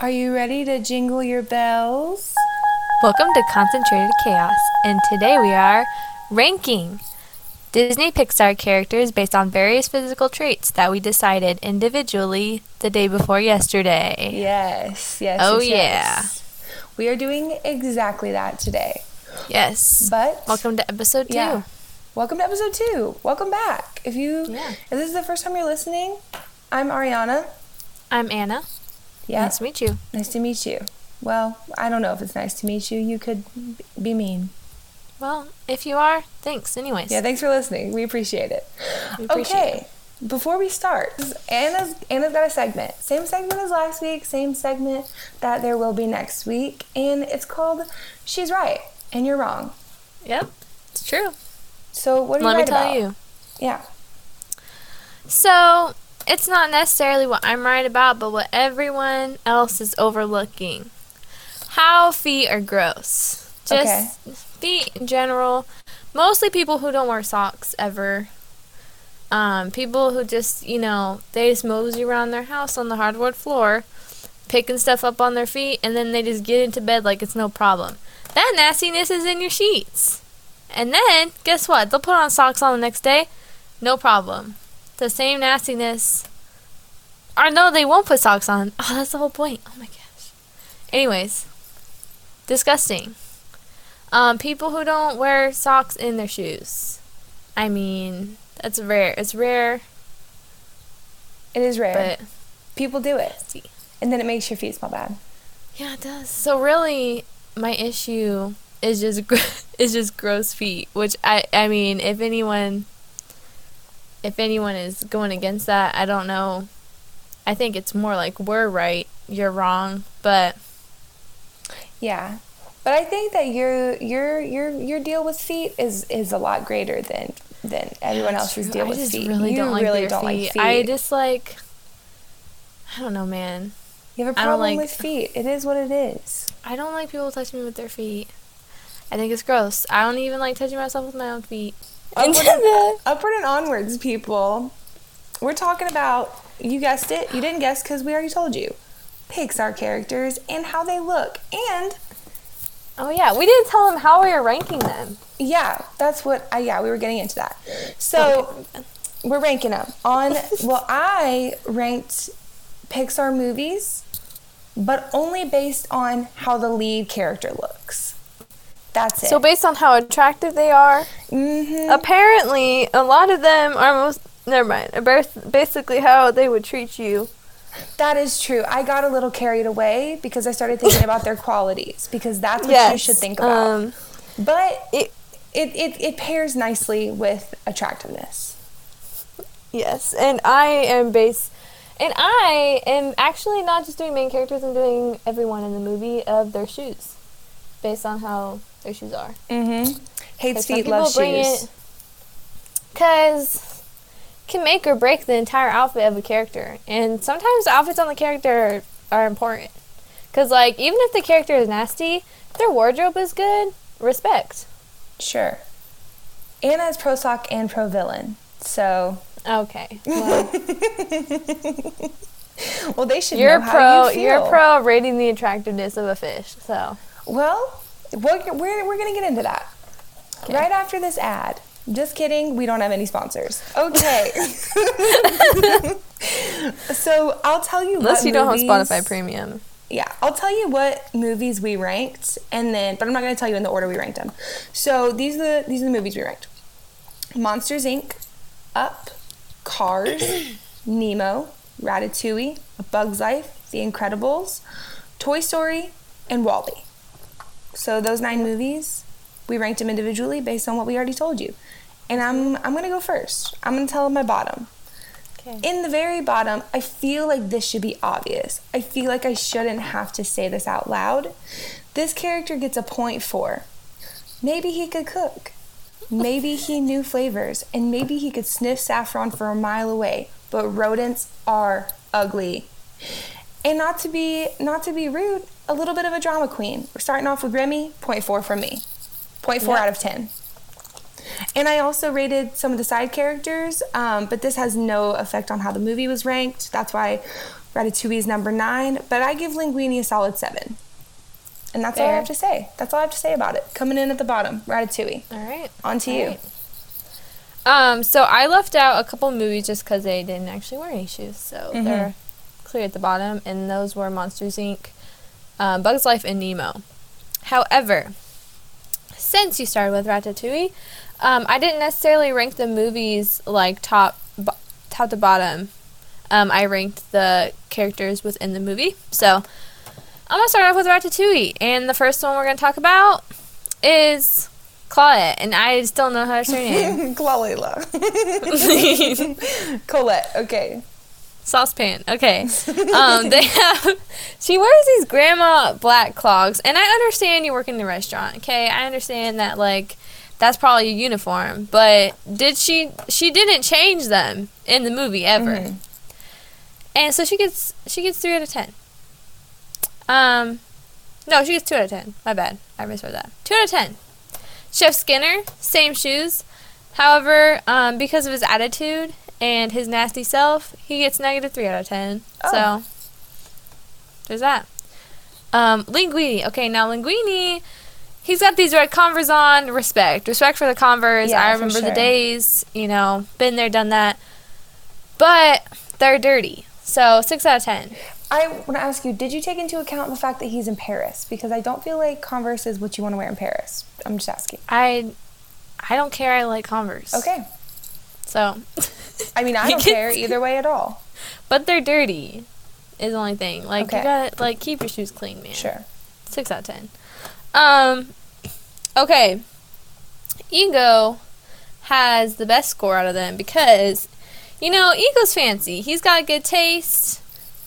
Are you ready to jingle your bells? Welcome to Concentrated Chaos, and today we are ranking Disney Pixar characters based on various physical traits that we decided individually the day before yesterday. Yes, yes. Oh, yes, yeah. yes. We are doing exactly that today. Yes. But Welcome to episode two. yeah. Welcome to episode two. Welcome back. If you Yeah. if this is the first time you're listening, I'm Ariana. I'm Anna. Yeah. Nice to meet you. Nice to meet you. Well, I don't know if it's nice to meet you. You could be mean. Well, if you are, thanks anyways. Yeah, thanks for listening. We appreciate it. We appreciate okay. Before we start, Anna's Anna's got a segment. Same segment as last week, same segment that there will be next week, and it's called She's Right and You're Wrong. Yep. It's true. So what are Let you me right tell about? you. Yeah. So, it's not necessarily what I'm right about, but what everyone else is overlooking. How feet are gross. Just Okay. feet in general. Mostly people who don't wear socks ever. Um, people who just, you know, they just mosey around their house on the hardwood floor, picking stuff up on their feet, and then they just get into bed like it's no problem. That nastiness is in your sheets. And then, guess what? They'll put on socks on the next day. No problem. The same nastiness. Or no, they won't put socks on. Oh, that's the whole point. Oh my gosh. Anyways, disgusting. Um, people who don't wear socks in their shoes. I mean, that's rare. It's rare, It is rare. but People do it. see. And then it makes your feet smell bad. Yeah, it does. So really, my issue is just is just gross feet. Which I I mean, if anyone if anyone is going against that, I don't know. I think it's more like we're right, you're wrong. But Yeah. But I think that your your your your deal with feet is is a lot greater than than everyone That's else's true. deal I with feet. really you don't like really don't feet. like feet. I just like I don't know, man. you have a problem like- with feet. It is what it is. I don't like people touching me with their feet. I think it's gross. I don't even like touching myself with my own feet. Upward and, upward and onwards, people. We're talking about, you guessed it, you didn't guess because we already told you. Pixar characters and how they look. And Oh yeah, we didn't tell them how we were ranking them. yeah, that's what, I, yeah, we were getting into that. So we're ranking them on, well, I ranked Pixar movies, but only based on how the lead character looks. That's it. So based on how attractive they are, hmm apparently a lot of them are most never mind. Basically how they would treat you. That is true. I got a little carried away because I started thinking about their qualities because that's what you should think about. Um, but it, it, it, it pairs nicely with attractiveness. yes, and I am based, and I am actually not just doing main characters. I'm doing everyone in the movie of their shoes, based on how their shoes are. Mm-hmm. Hates Some feet, people loves bring shoes. it because can make or break the entire outfit of a character, and sometimes outfits on the character are important. Cause like even if the character is nasty, their wardrobe is good. Respect. Sure. Anna is pro sock and pro villain. So, Okay. Well, well, they should you're know how pro. you feel. You're pro rating the attractiveness of a fish. So Well, we're, we're, we're going to get into that Okay. right after this ad. Just kidding. We don't have any sponsors. Okay. so I'll tell you unless what you don't have movies- Spotify Premium. Yeah, I'll tell you what movies we ranked, and then, but I'm not going to tell you in the order we ranked them. So these are the these are the movies we ranked: Monsters Inc., Up, Cars, Nemo, Ratatouille, A Bug's Life, The Incredibles, Toy Story, and WALL-E. So those nine movies, we ranked them individually based on what we already told you. And I'm I'm to go first. I'm to tell my bottom. Okay. In the very bottom, I feel like this should be obvious. I feel like I shouldn't have to say this out loud. This character gets a point for maybe he could cook. Maybe he knew flavors and maybe he could sniff saffron for a mile away, but rodents are ugly. And not to be not to be rude, a little bit of a drama queen. We're starting off with Remy, point four from me. Point four Yep. out of ten. And I also rated some of the side characters, um, but this has no effect on how the movie was ranked. That's why Ratatouille is number nine, but I give Linguini a solid seven. And that's all I have to say. That's all I have to say about it. Coming in at the bottom, Ratatouille. All right. On to you. Alright. Um, so I left out a couple movies just because they didn't actually wear any shoes, so Mhm. they're clear at the bottom, and those were Monsters Inc., uh, Bugs Life, and Nemo. However, since you started with Ratatouille, um, I didn't necessarily rank the movies like top bo- top to bottom. Um, I ranked the characters within the movie. So I'm gonna start off with Ratatouille, and the first one we're gonna talk about is Claudette, and I still don't know how to say her name. Clalela. Colette. Okay. Saucepan. Okay. Um, they have. She wears these grandma black clogs, and I understand you work in the restaurant. Okay, I understand that like that's probably a uniform, but did she? She didn't change them in the movie ever, Mhm. and so she gets she gets three out of ten. Um, no, she gets two out of ten. My bad, I misread that. Two out of ten. Chef Skinner, same shoes. However, um, because of his attitude and his nasty self, he gets negative three out of ten. Oh. So there's that. Um, Linguini. Okay, now Linguini, he's got these red Converse on. Respect, respect for the Converse. Yeah, I remember the days. You know, been there, done that. But they're dirty. So six out of ten. I want to ask you, did you take into account the fact that he's in Paris? Because I don't feel like Converse is what you want to wear in Paris. I'm just asking. I, I don't care. I like Converse. Okay. So, I mean, I don't care either way at all. but they're dirty. Is the only thing. Like Okay. you gotta like keep your shoes clean, man. Sure. Six out of ten. Um, okay. Ego has the best score out of them because, you know, Ego's fancy. He's got good taste.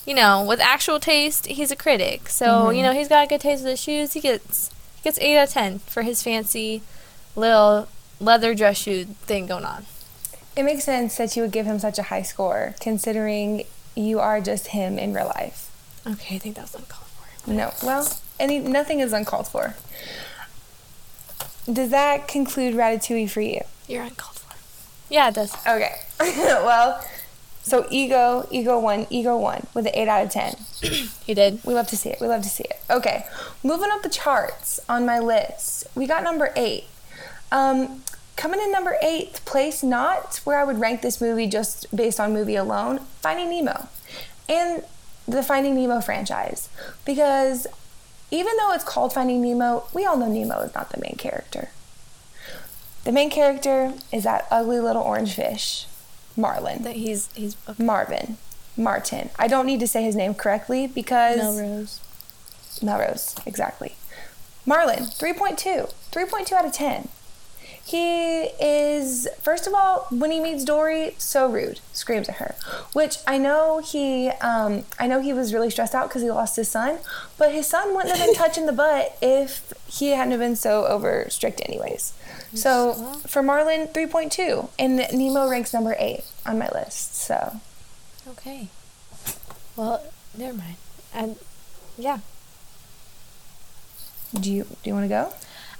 You know, with actual taste, he's a critic. So Mhm. you know, he's got good taste with his shoes. He gets he gets eight out of ten for his fancy little leather dress shoe thing going on. It makes sense that you would give him such a high score, considering you are just him in real life. Okay, I think that was uncalled for. No, well, any nothing is uncalled for. Does that conclude Ratatouille for you? You're uncalled for. Yeah, it does. Okay. well, so ego, ego one, ego one with an eight out of ten. He did. We love to see it. We love to see it. Okay, moving up the charts on my list, we got number eight. Um, coming in number eight place, not where I would rank this movie just based on movie alone, Finding Nemo, and the Finding Nemo franchise, because even though it's called Finding Nemo, we all know Nemo is not the main character. The main character is that ugly little orange fish, Marlin. That he's he's Marvin. Martin. I don't need to say his name correctly because Melrose. Melrose, exactly. Marlin, 3.2. 3.2 out of 10. He is, first of all, when he meets Dory, so rude, screams at her. Which I know he, um, I know he was really stressed out because he lost his son, but his son wouldn't have been touching the butt if he hadn't have been so over strict, anyways. So for Marlin, 3.2, and Nemo ranks number eight on my list. So Okay. Well, never mind. And yeah, do you do you want to go?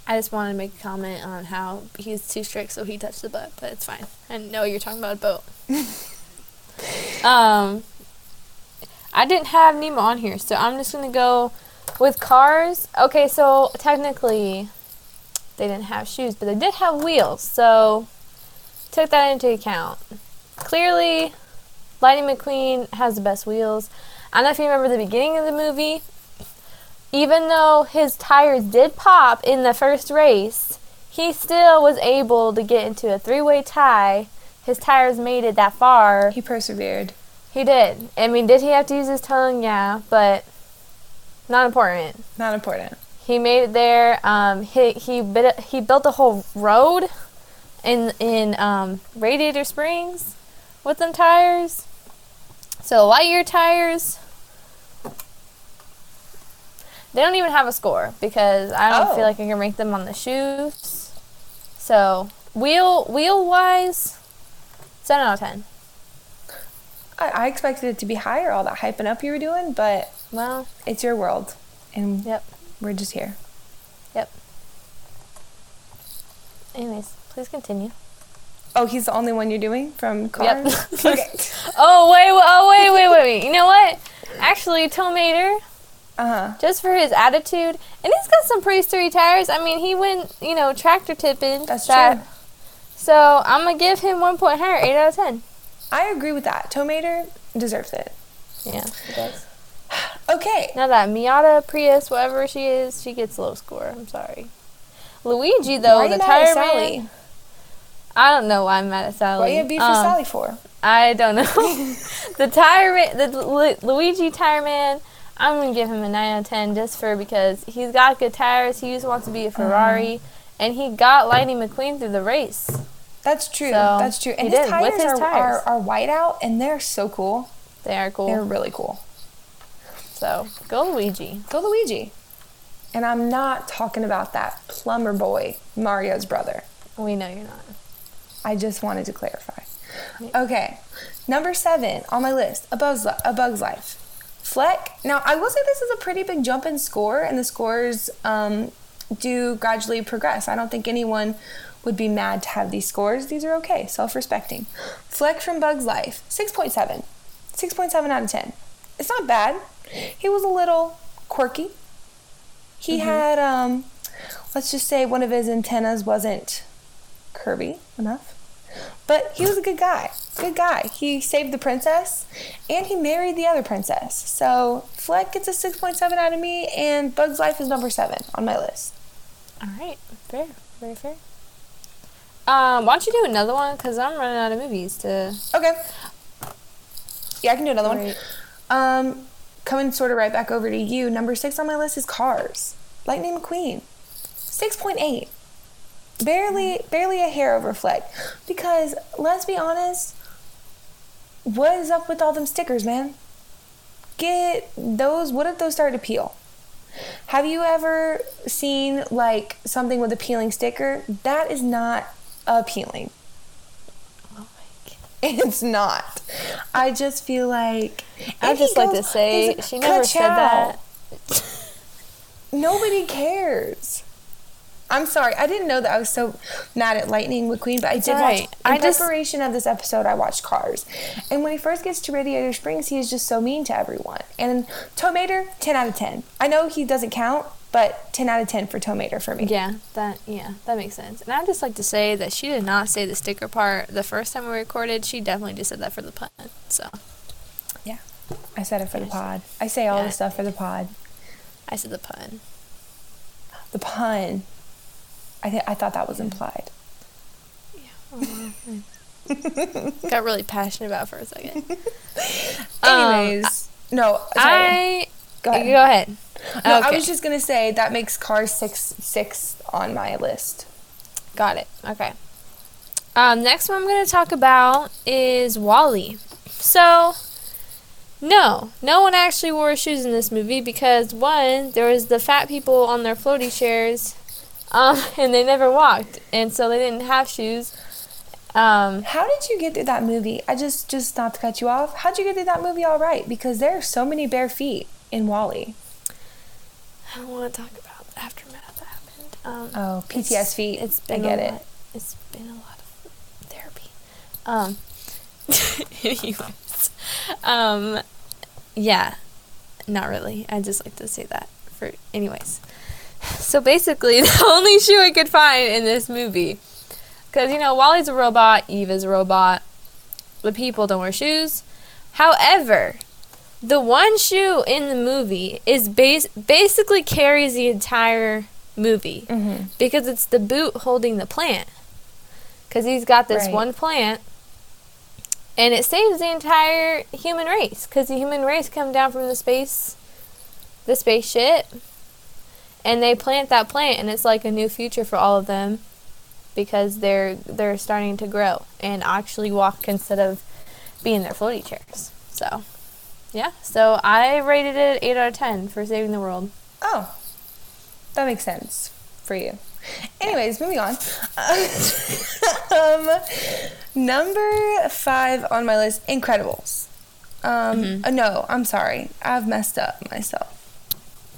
I just wanted to make a comment on how he's too strict, so he touched the butt, but it's fine. I know you're talking about a boat. um, I didn't have Nemo on here, so I'm just gonna go with cars. Okay, so technically, they didn't have shoes, but they did have wheels, so took that into account. Clearly, Lightning McQueen has the best wheels. I don't know if you remember the beginning of the movie. Even though his tires did pop in the first race, he still was able to get into a three-way tie. His tires made it that far. He persevered. He did. I mean, did he have to use his tongue? Yeah, but not important. Not important. He made it there. Um, he he bit, he built a whole road in in um, Radiator Springs with them tires. So Lightyear tires. They don't even have a score because I don't Oh. feel like I can rank them on the shoes. So wheel wheel wise, seven out of ten. I, I expected it to be higher, all that hyping up you were doing, but Well, it's your world, and yep, we're just here. yep. Anyways, please continue. Oh, he's the only one you're doing from Cars. okay. Oh wait, oh wait, wait, wait, wait. You know what? Actually, Tow Mater, Uh huh. just for his attitude, and he's got some pretty sturdy tires. I mean, he went, you know, tractor tipping. That's that- true. So I'm gonna give him one point higher, eight out of ten. I agree with that. Tomater deserves it. Yeah, he does. Okay. Now that Miata Prius, whatever she is, she gets low score. I'm sorry. Luigi though, Why the you tire Sally? man. I don't know why I'm mad at Sally. What you have beef for Um, Sally for? I don't know. the tire man, the Lu- Luigi tire man. I'm gonna give him a nine out of ten just for because he's got good tires. He just wants to be a Ferrari, Uh-huh. and he got Lightning McQueen through the race. That's true. So, That's true. And his did, tires, his are, tires. Are, are white out, and they're so cool. They are cool. They're really cool. so go Luigi. Go Luigi. And I'm not talking about that plumber boy, Mario's brother. We know you're not. I just wanted to clarify. Okay, number seven on my list: A Bug's, a Bug's Life. Fleck. Now, I will say this is a pretty big jump in score, and the scores um, do gradually progress. I don't think anyone would be mad to have these scores. These are okay, self-respecting. Fleck from Bug's Life, 6.7. 6.7 out of 10. It's not bad. He was a little quirky. He had, um, let's just say, one of his antennas wasn't curvy enough. But he was a good guy. Good guy. He saved the princess and he married the other princess. So Fleck gets a 6.7 out of me and Bug's Life is number 7 on my list. All right, fair, very fair. Um, why don't you do another one? Cause I'm running out of movies to. Okay. Yeah, I can do another one. Um, coming sort of right back over to you. Number 6 on my list is Cars. Lightning McQueen. 6.8. Barely, barely a hair over Fleck. Because let's be honest, what is up with all them stickers, man? Get those. What if those start to peel? Have you ever seen like something with a peeling sticker? That is not appealing. Oh. It's not. I just feel like. I just like to say she never said that. Nobody cares. I'm sorry. I didn't know that I was so mad at Lightning McQueen, but I did alright. watch. In I just- preparation of this episode, I watched Cars, and when he first gets to Radiator Springs, he is just so mean to everyone. And Tomater, 10 out of 10. I know he doesn't count, but 10 out of 10 for Tomater for me. Yeah, that yeah, that makes sense. And I'd just like to say that she did not say the sticker part the first time we recorded. She definitely just said that for the pun. So Yeah. I said it for the pod. I say all Yeah. the stuff for the pod. I said the pun. The pun. I th- I thought that was implied. Got really passionate about it for a second. Um, Anyways, no, sorry. I Go ahead. Go ahead. No, okay. I was just gonna say that makes Cars six six on my list. Got it. Okay. Um, next one I'm going to talk about is WALL-E. So, no, no one actually wore shoes in this movie because one, there was the fat people on their floaty chairs, um, and they never walked, and so they didn't have shoes. Um, How did you get through that movie? I just just not to cut you off. How'd you get through that movie all right? Because there are so many bare feet in WALL-E. I don't want to talk about the aftermath that happened. Um, Oh, PTS it's- feet. It's I been get it. Lot, it's been a lot of therapy. Um. anyways, um, yeah, not really. I just like to say that for anyways. So basically, the only shoe I could find in this movie, because you know WALL-E's a robot, Eve is a robot. The people don't wear shoes. However, the one shoe in the movie is base basically carries the entire movie Mm-hmm. because it's the boot holding the plant. Because he's got this Right. one plant, and it saves the entire human race. Because the human race come down from the space, the spaceship, and they plant that plant, and it's like a new future for all of them, because they're they're starting to grow and actually walk instead of being in their floaty chairs. So, yeah. So I rated it eight out of ten for saving the world. Oh, that makes sense for you. Anyways, moving on. um, number five on my list, Incredibles. Um, uh, no, I'm sorry, I've messed up myself.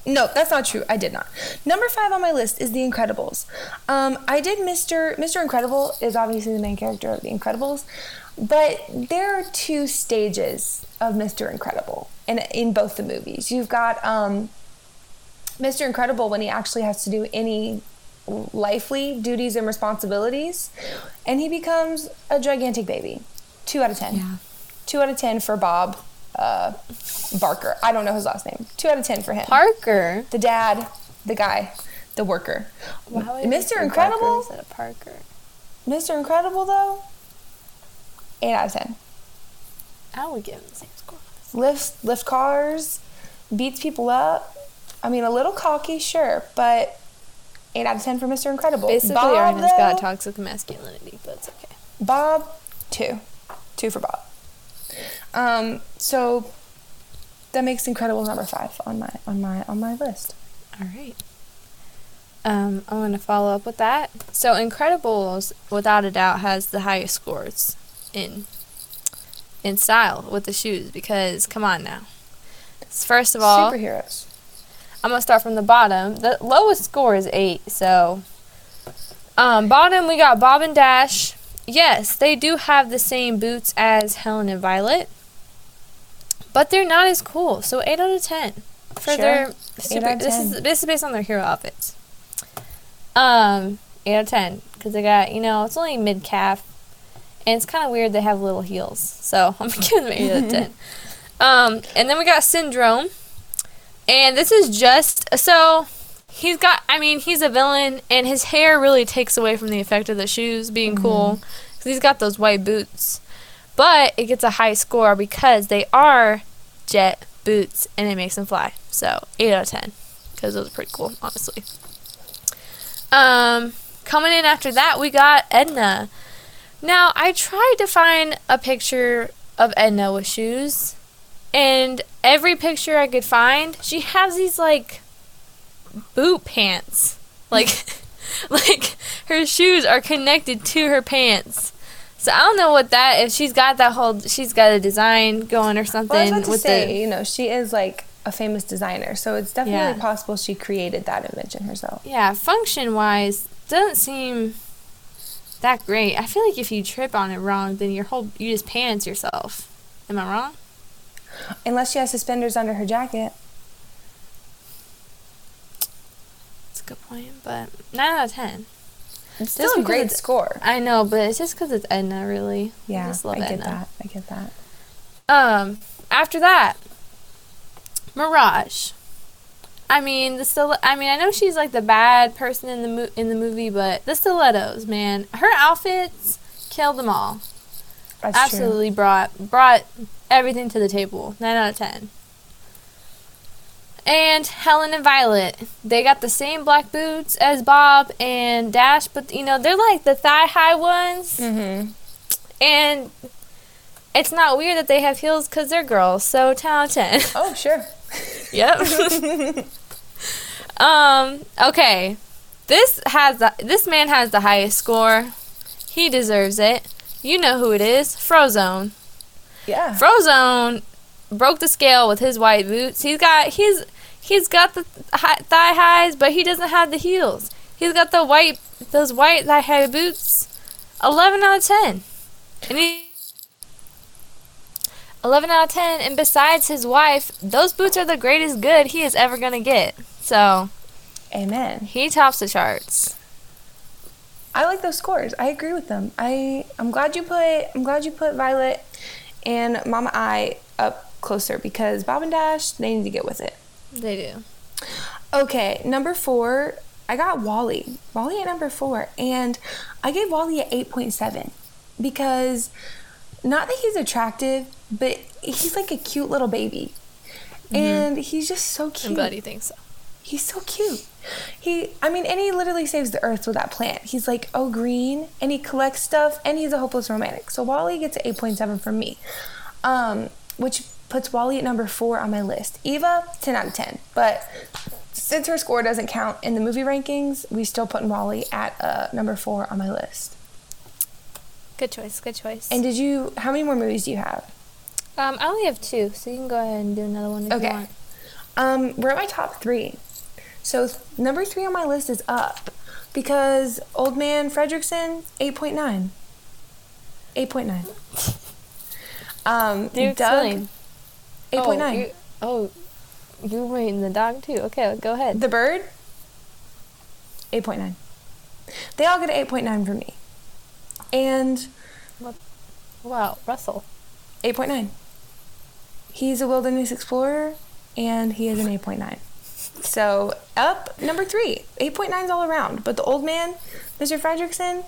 No, that's not true. I did not. Number five on my list is The Incredibles. Um, I did Mr. Mr. Incredible is obviously the main character of The Incredibles, but there are two stages of Mr. Incredible in in both the movies. You've got um, Mr. Incredible when he actually has to do any lively duties and responsibilities, and he becomes a gigantic baby. Two out of ten. Yeah. Two out of ten for Bob uh, Barker. I don't know his last name. Two out of ten for him. Parker. the dad, the guy, the worker. You Mr. Incredible? Parker instead of Parker. Mr. Incredible though, eight out of ten. I would give him the same score. Lifts lift cars, beats people up. I mean, a little cocky, sure, but eight out of ten for Mr. Incredible. Basically, Bob, Arnold's got toxic masculinity, but it's okay. Bob, two, two for Bob. Um, so that makes Incredibles number five on my on my on my list. All right. Um, I'm going to follow up with that. So, Incredibles, without a doubt, has the highest scores in in style with the shoes because, come on now. First of all, Superheroes. I'm gonna start from the bottom. The lowest score is eight. So, um, bottom we got Bob and Dash. Yes, they do have the same boots as Helen and Violet, but they're not as cool. So eight out of ten for Sure. their super. This is this is based on their hero outfits. Um, eight out of ten because they got you know it's only mid calf, and it's kind of weird they have little heels. So I'm giving them eight out of ten. Um, and then we got Syndrome. And this is just so he's got I mean, he's a villain and his hair really takes away from the effect of the shoes being cool cuz he's got those white boots. But it gets a high score because they are jet boots and it makes them fly. So, 8 out of 10 cuz those are pretty cool, honestly. Um coming in after that, we got Edna. Now, I tried to find a picture of Edna with shoes and every picture I could find, she has these like boot pants. Like like her shoes are connected to her pants. So I don't know what that if she's got that whole she's got a design going or something Well, I was about to with say, the you know, she is like a famous designer, so it's definitely Yeah. possible she created that image in herself. Yeah, function wise doesn't seem that great. I feel like if you trip on it wrong, then your whole you just pants yourself. Am I wrong? Unless she has suspenders under her jacket. That's a good point, but nine out of ten. It's still Just a great score. I know, but it's just because it's Edna, really. I Yeah, just love I get Edna. that. I get that. Um, after that, Mirage. I mean the still. I mean I know she's like the bad person in the mo- in the movie, but the stilettos, man, her outfits killed them all. That's Absolutely brought brought everything to the table. Nine out of ten. And Helen and Violet, they got the same black boots as Bob and Dash, but you know they're like the thigh high ones. Mm-hmm. and it's not weird that they have heels because they're girls. So ten out of ten. Oh, sure. Yep. um. Okay. This has the, this man has the highest score. He deserves it. You know who it is. Frozone. Yeah. Frozone broke the scale with his white boots. He's got he's he's got the hi- thigh highs, but he doesn't have the heels. He's got the white those white thigh high boots. Eleven out of ten. And he 11 out of 10 and besides his wife those boots are the greatest good he is ever gonna get so Amen. he tops the charts I like those scores. I agree with them. I I'm glad you put I'm glad you put Violet and Mama I up closer because Bob and Dash they need to get with it. They do Okay, number four, I got WALL-E. WALL-E at number four, and I gave WALL-E a eight point seven because not that he's attractive, but he's like a cute little baby, and he's just so i'm cute. glad he thinks so He's so cute. He, I mean, and he literally saves the earth with that plant. He's like, oh, green, and he collects stuff, and he's a hopeless romantic. So WALL-E gets an 8.7 from me, um, which puts WALL-E at number four on my list. Eva, 10 out of 10. But since her score doesn't count in the movie rankings, we still put WALL-E at uh, number four on my list. good choice good choice And did you, how many more movies do you have? um i only have two so you can go ahead and do another one if Okay. you want Um, we're at my top three. So number three on my list is up because Old Man Fredricksen, 8.9. 8.9. Um, Do Dug. 8.9. Oh, you, oh, you're rating the dog too. Okay, go ahead. The bird, 8.9. They all get an 8.9 from me. And wow, Russell. 8.9. He's a wilderness explorer and he is an 8.9. So up number three, 8.9s all around. But the old man, Mr. Fredricksen,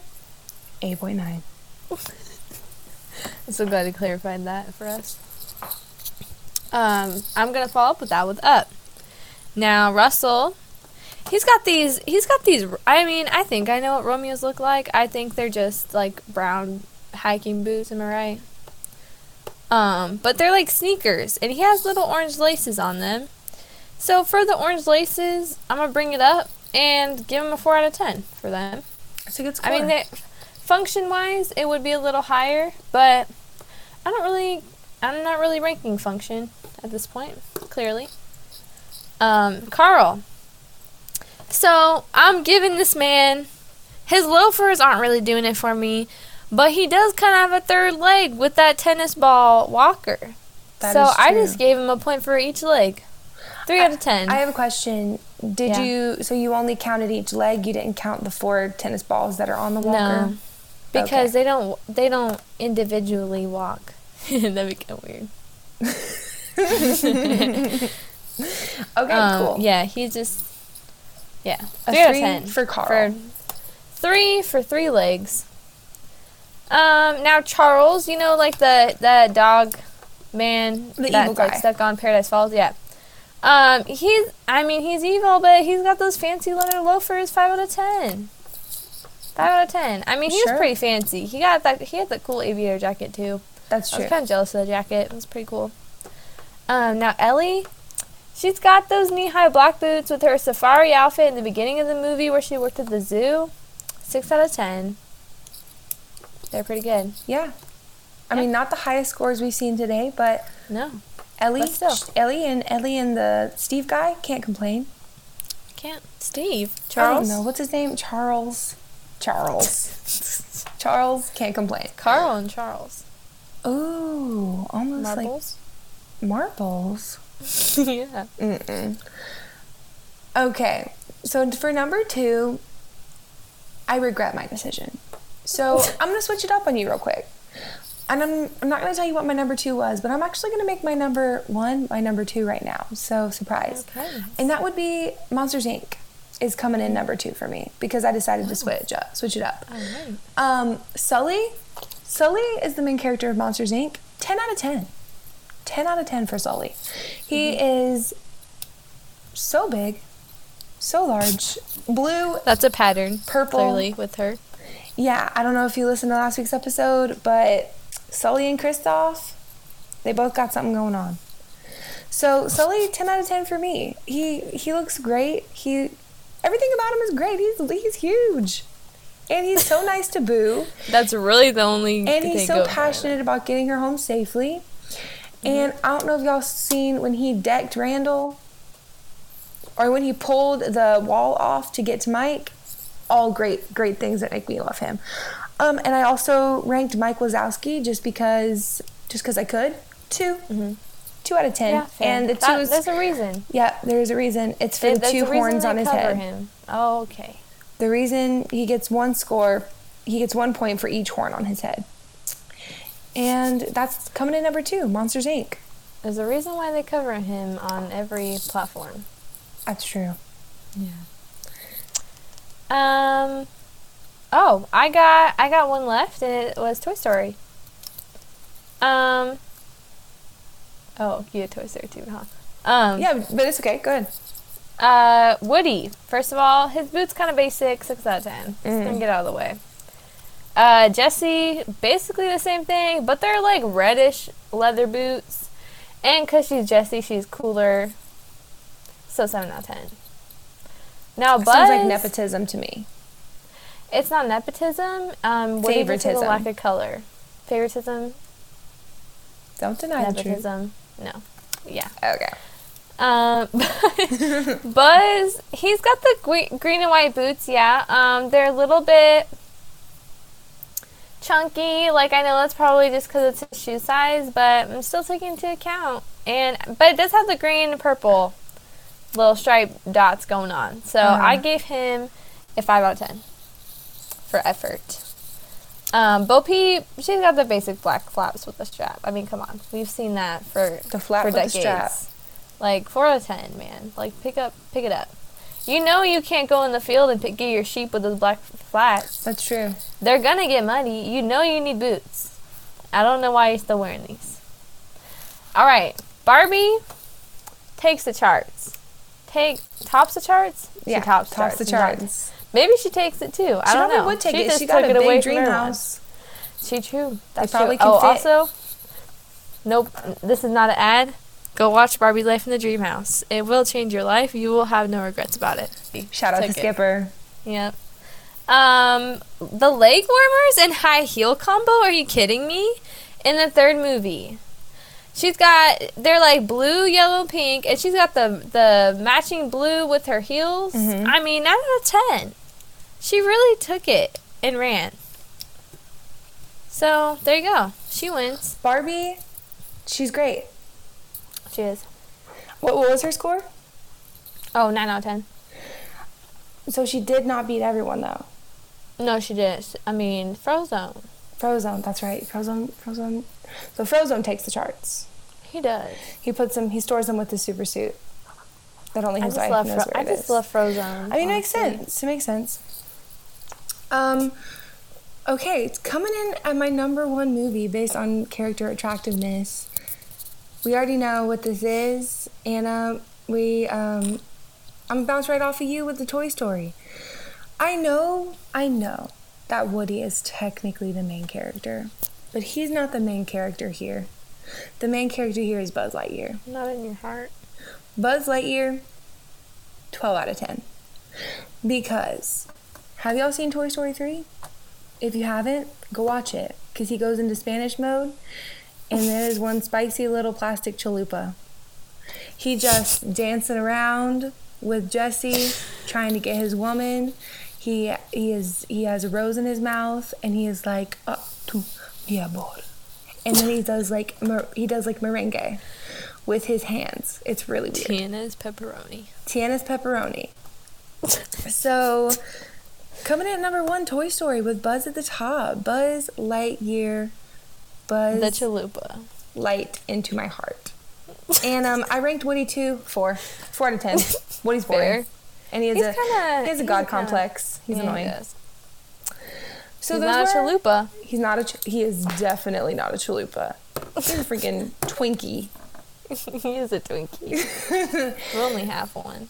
8.9. I'm so glad you clarified that for us. Um, I'm gonna follow up with that with up. Now Russell, he's got these. He's got these. I mean, I think I know what Romeos look like. I think they're just like brown hiking boots. Am I right? Um, but they're like sneakers, and he has little orange laces on them. So for the orange laces, I'm gonna bring it up and give him a four out of ten for them. It's a good score. I mean, they, function wise, it would be a little higher, but I don't really, I'm not really ranking function at this point, clearly. Um, Carl. So I'm giving this man, his loafers aren't really doing it for me, but he does kind of have a third leg with that tennis ball walker. That so I just gave him a point for each leg. Three out of ten. I have a question. Did Yeah. you, so you only counted each leg? You didn't count the four tennis balls that are on the walker? No, because Okay. they don't they don't individually walk. That'd be kind of weird. Okay, Um, cool. Yeah, he just yeah A three out of three ten for Carl. three for three legs. Um, now Charles, you know, like the the dog man The evil like guy. stuck on Paradise Falls. Yeah. Um, he's I mean he's evil, but he's got those fancy leather loafers. Five out of ten. Five out of ten. I mean, he Sure. was pretty fancy. He got that. He had that cool aviator jacket too. That's true. I was kind of jealous of the jacket. It was pretty cool. Um, now Ellie, she's got those knee-high black boots with her safari outfit in the beginning of the movie where she worked at the zoo. Six out of ten. They're pretty good. Yeah. I mean, not the highest scores we've seen today, but No, Ellie. Ellie and Ellie and the Steve guy can't complain. can't. Steve, I Charles, don't know what's his name. Charles. Charles. Charles can't complain. Carl, and Charles. Ooh, almost Marbles. like marbles. yeah. Mm-mm. Okay, so for number two, I regret my decision. So I'm gonna switch it up on you real quick. And I'm, I'm not gonna tell you what my number two was, but I'm actually gonna make my number one my number two right now. So surprise. Okay. And that would be Monsters Inc. is coming in number two for me because I decided to switch up, switch it up. All right. Um, Sully, Sully is the main character of Monsters Inc. Ten out of ten. Ten out of ten for Sully. He Mm-hmm. is so big, so large, blue. That's a pattern. Purple. Clearly with her. Yeah, I don't know if you listened to last week's episode, but Sully and Kristoff, they both got something going on. So Sully, ten out of ten for me. He he looks great. He everything about him is great. He's he's huge, and he's so nice to Boo. That's really the only. and he's so passionate about getting her home safely. And Mm-hmm. I don't know if y'all seen when he decked Randall or when he pulled the wall off to get to Mike. All great, great things that make me love him. Um, and I also ranked Mike Wazowski just because, just because I could. 2 two out of ten. Mm-hmm. Yeah, and the two That- is there's a reason. yeah. There's a reason. It's for There- the two horns on his cover head. Him. Oh, okay. The reason he gets one score, he gets one point for each horn on his head. And that's coming in number two, Monsters Inc. There's a reason why they cover him on every platform. That's true. Yeah. Um. Oh, I got I got one left, and it was Toy Story. Um. Oh, you had Toy Story too, huh? Um. Yeah, but it's okay. Go ahead. Uh, Woody. First of all, his boots kind of basic, six out of ten. Just Mm. gonna get out of the way. Uh, Jesse, basically the same thing, but they're like reddish leather boots, and cause she's Jesse, she's cooler. So seven out of ten. Now, Buzz, Sounds like nepotism to me. it's not nepotism. Um, Woody just has a Favoritism. lack of color. Favoritism, Don't deny the truth. nepotism. No. Yeah. Okay. Um, Buzz, he's got the gre- green and white boots. Yeah, um, they're a little bit chunky. Like I know that's probably just because it's his shoe size, but I'm still taking into account. And but it does have the green and purple little stripe dots going on. So Uh-huh. I gave him a five out of ten for effort. Um, Bo Peep, she's got the basic black flaps with the strap. I mean, come on, we've seen that for The flap for decades. Like four out of ten, man. Like pick up, pick it up. You know you can't go in the field and pick, get your sheep with those black flats. That's true. They're gonna get muddy. You know you need boots. I don't know why you're still wearing these. All right, Barbie takes the charts. Take tops the charts. She Yeah, tops, tops the charts. Maybe she takes it too. I don't know. would take she it. Just She got took a it away from dream everyone. house. She true. That's probably true. can oh, fit. also, nope. This is not an ad. Go watch Barbie Life in the Dream House. It will change your life. You will have no regrets about it. Shout out to it. Skipper. Yep. Um, the leg warmers and high heel combo. Are you kidding me? In the third movie, she's got they're like blue, yellow, pink, and she's got the the matching blue with her heels. Mhm. I mean, nine out of ten. She really took it and ran. So there you go. She wins. Barbie, she's great. She is. What, what was her score? Oh, nine out of ten. So she did not beat everyone though. No, she did. I mean, Frozone. Frozone, that's right. Frozone, Frozone. So Frozone takes the charts. He does. He puts them. He stores them with his super suit. That only his wife knows Fro- where I it just is. love Frozone. I mean, it makes sense. It makes sense. Um, okay, it's coming in at my number one movie based on character attractiveness. We already know what this is, Anna. We um, I'm bounce right off of you with the Toy Story. I know, I know that Woody is technically the main character, but he's not the main character here. The main character here is Buzz Lightyear. Not in your heart. Buzz Lightyear, 12 out of 10. Because, have y'all seen Toy Story 3? If you haven't, go watch it. Because he goes into Spanish mode, and there is one spicy little plastic chalupa. He just dancing around with Jesse, trying to get his woman. He he is he has a rose in his mouth, and he is like, uh, tu mi amor. And then he does like he does like merengue with his hands. It's really weird. Tiana's pepperoni. Tiana's pepperoni. so, coming in at number one, Toy Story with Buzz at the top. Buzz Lightyear. Buzz The chalupa. light into my heart. And um, I ranked Woody two, four, four out of ten. Woody's boring, Fair. and he has He's a kinda- he has a god kinda- complex. He's Yeah, he annoying. does. So He's those not a chalupa. He's not a. Ch- he is definitely not a chalupa. He's a freaking Twinkie. he is a Twinkie. we only have one.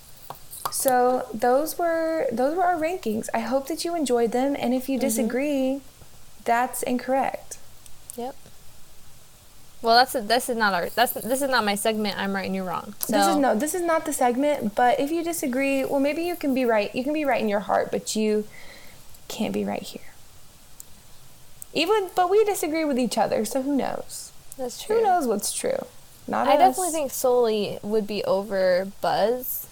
So those were those were our rankings. I hope that you enjoyed them, and if Mm-hmm. you disagree, that's incorrect. Yep. Well, that's a, this is not our that's this is not my segment. I'm right and you're wrong. So This is no, this is not the segment. But if you disagree, well, maybe you can be right. You can be right in your heart, but you can't be right here. Even, but we disagree with each other, so who knows? that's true. Who knows what's true? Not I us. definitely think Sully would be over Buzz.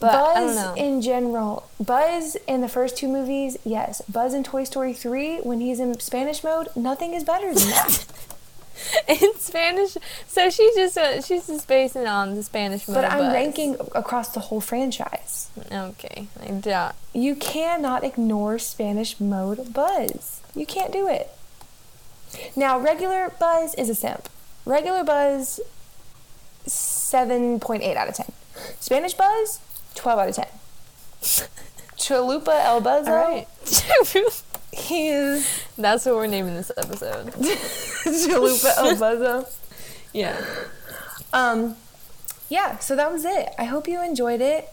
But Buzz I don't know. in general. Buzz in the first two movies, yes. Buzz in Toy Story 3, when he's in Spanish mode, nothing is better than that. in Spanish, so she's just uh, she's just basing it on the Spanish mode. but I'm Buzz. ranking across the whole franchise. Okay, I doubt. You cannot ignore Spanish mode Buzz. You can't do it. Now, regular Buzz is a simp. Regular Buzz, 7.8 out of 10. Spanish Buzz, 12 out of 10. Chalupa El Buzzo, All right, that's what we're naming this episode. Chalupa El Buzzo. Yeah. Um, yeah, so that was it. I hope you enjoyed it.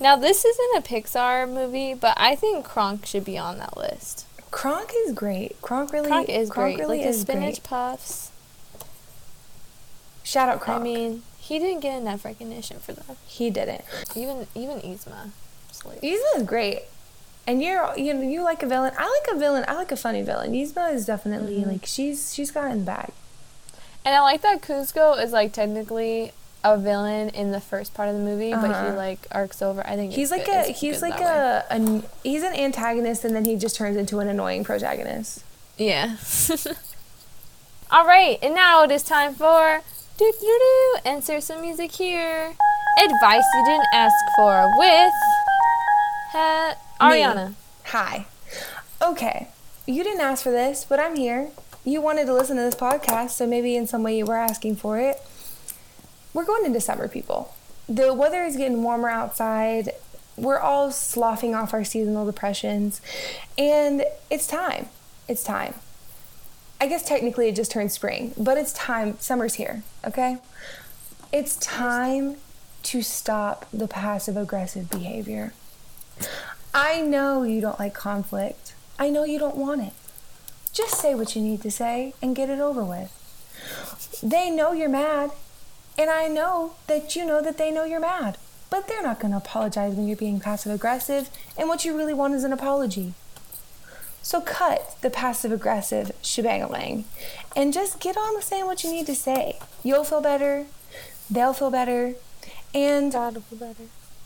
Now this isn't a Pixar movie, but I think Kronk should be on that list. Kronk is great. Kronk really, Kronk is great. really like the spinach great. puffs. Shout out Kronk. I mean, he didn't get enough recognition for that. he didn't. Even even Yzma. It's Yzma is great. And you're you know you like a villain. I like a villain. I like a funny villain. Yzma is definitely Mm-hmm. like she's she's got it in the bag. And I like that Kuzco is like technically a villain in the first part of the movie, but he Uh-huh. like arcs over. I think He's it's like good- a he's like way. a, he's an antagonist and then he just turns into an annoying protagonist. Yeah. All right, and now it is time for do do do insert some music here. Advice you didn't ask for with ha- Ariana. Hi. Okay. You didn't ask for this, but I'm here. You wanted to listen to this podcast, so maybe in some way you were asking for it. We're going into summer, people. The weather is getting warmer outside. We're all sloughing off our seasonal depressions, and it's time. It's time. I guess technically it just turned spring, but it's time. Summer's here, okay? It's time to stop the passive aggressive behavior. I know you don't like conflict. I know you don't want it. Just say what you need to say and get it over with. They know you're mad, and I know that you know that they know you're mad. But they're not going to apologize when you're being passive aggressive, and what you really want is an apology. So cut the passive aggressive shebangalang and just get on with saying what you need to say. You'll feel better, they'll feel better, and God will feel better.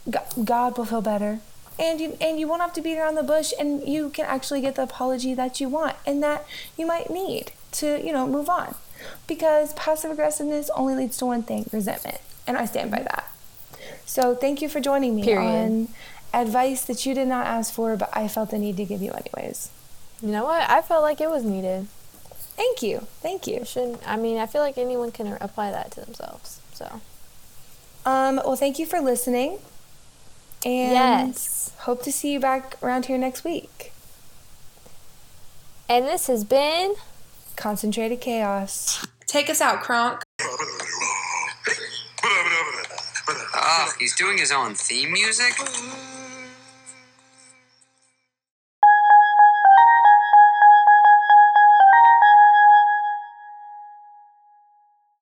Go- God will feel better. And you and you won't have to beat around the bush and you can actually get the apology that you want and that you might need to, you know, move on. Because passive aggressiveness only leads to one thing, resentment. And I stand by that. So thank you for joining me Period. on advice that you did not ask for, but I felt the need to give you anyways. You know what? I felt like it was needed. Thank you. Thank you. You shouldn't. I mean, I feel like anyone can apply that to themselves. So Um, well thank you for listening. And Yes. hope to see you back around here next week. and this has been Concentrated chaos. Take us out, Kronk. Oh, he's doing his own theme music?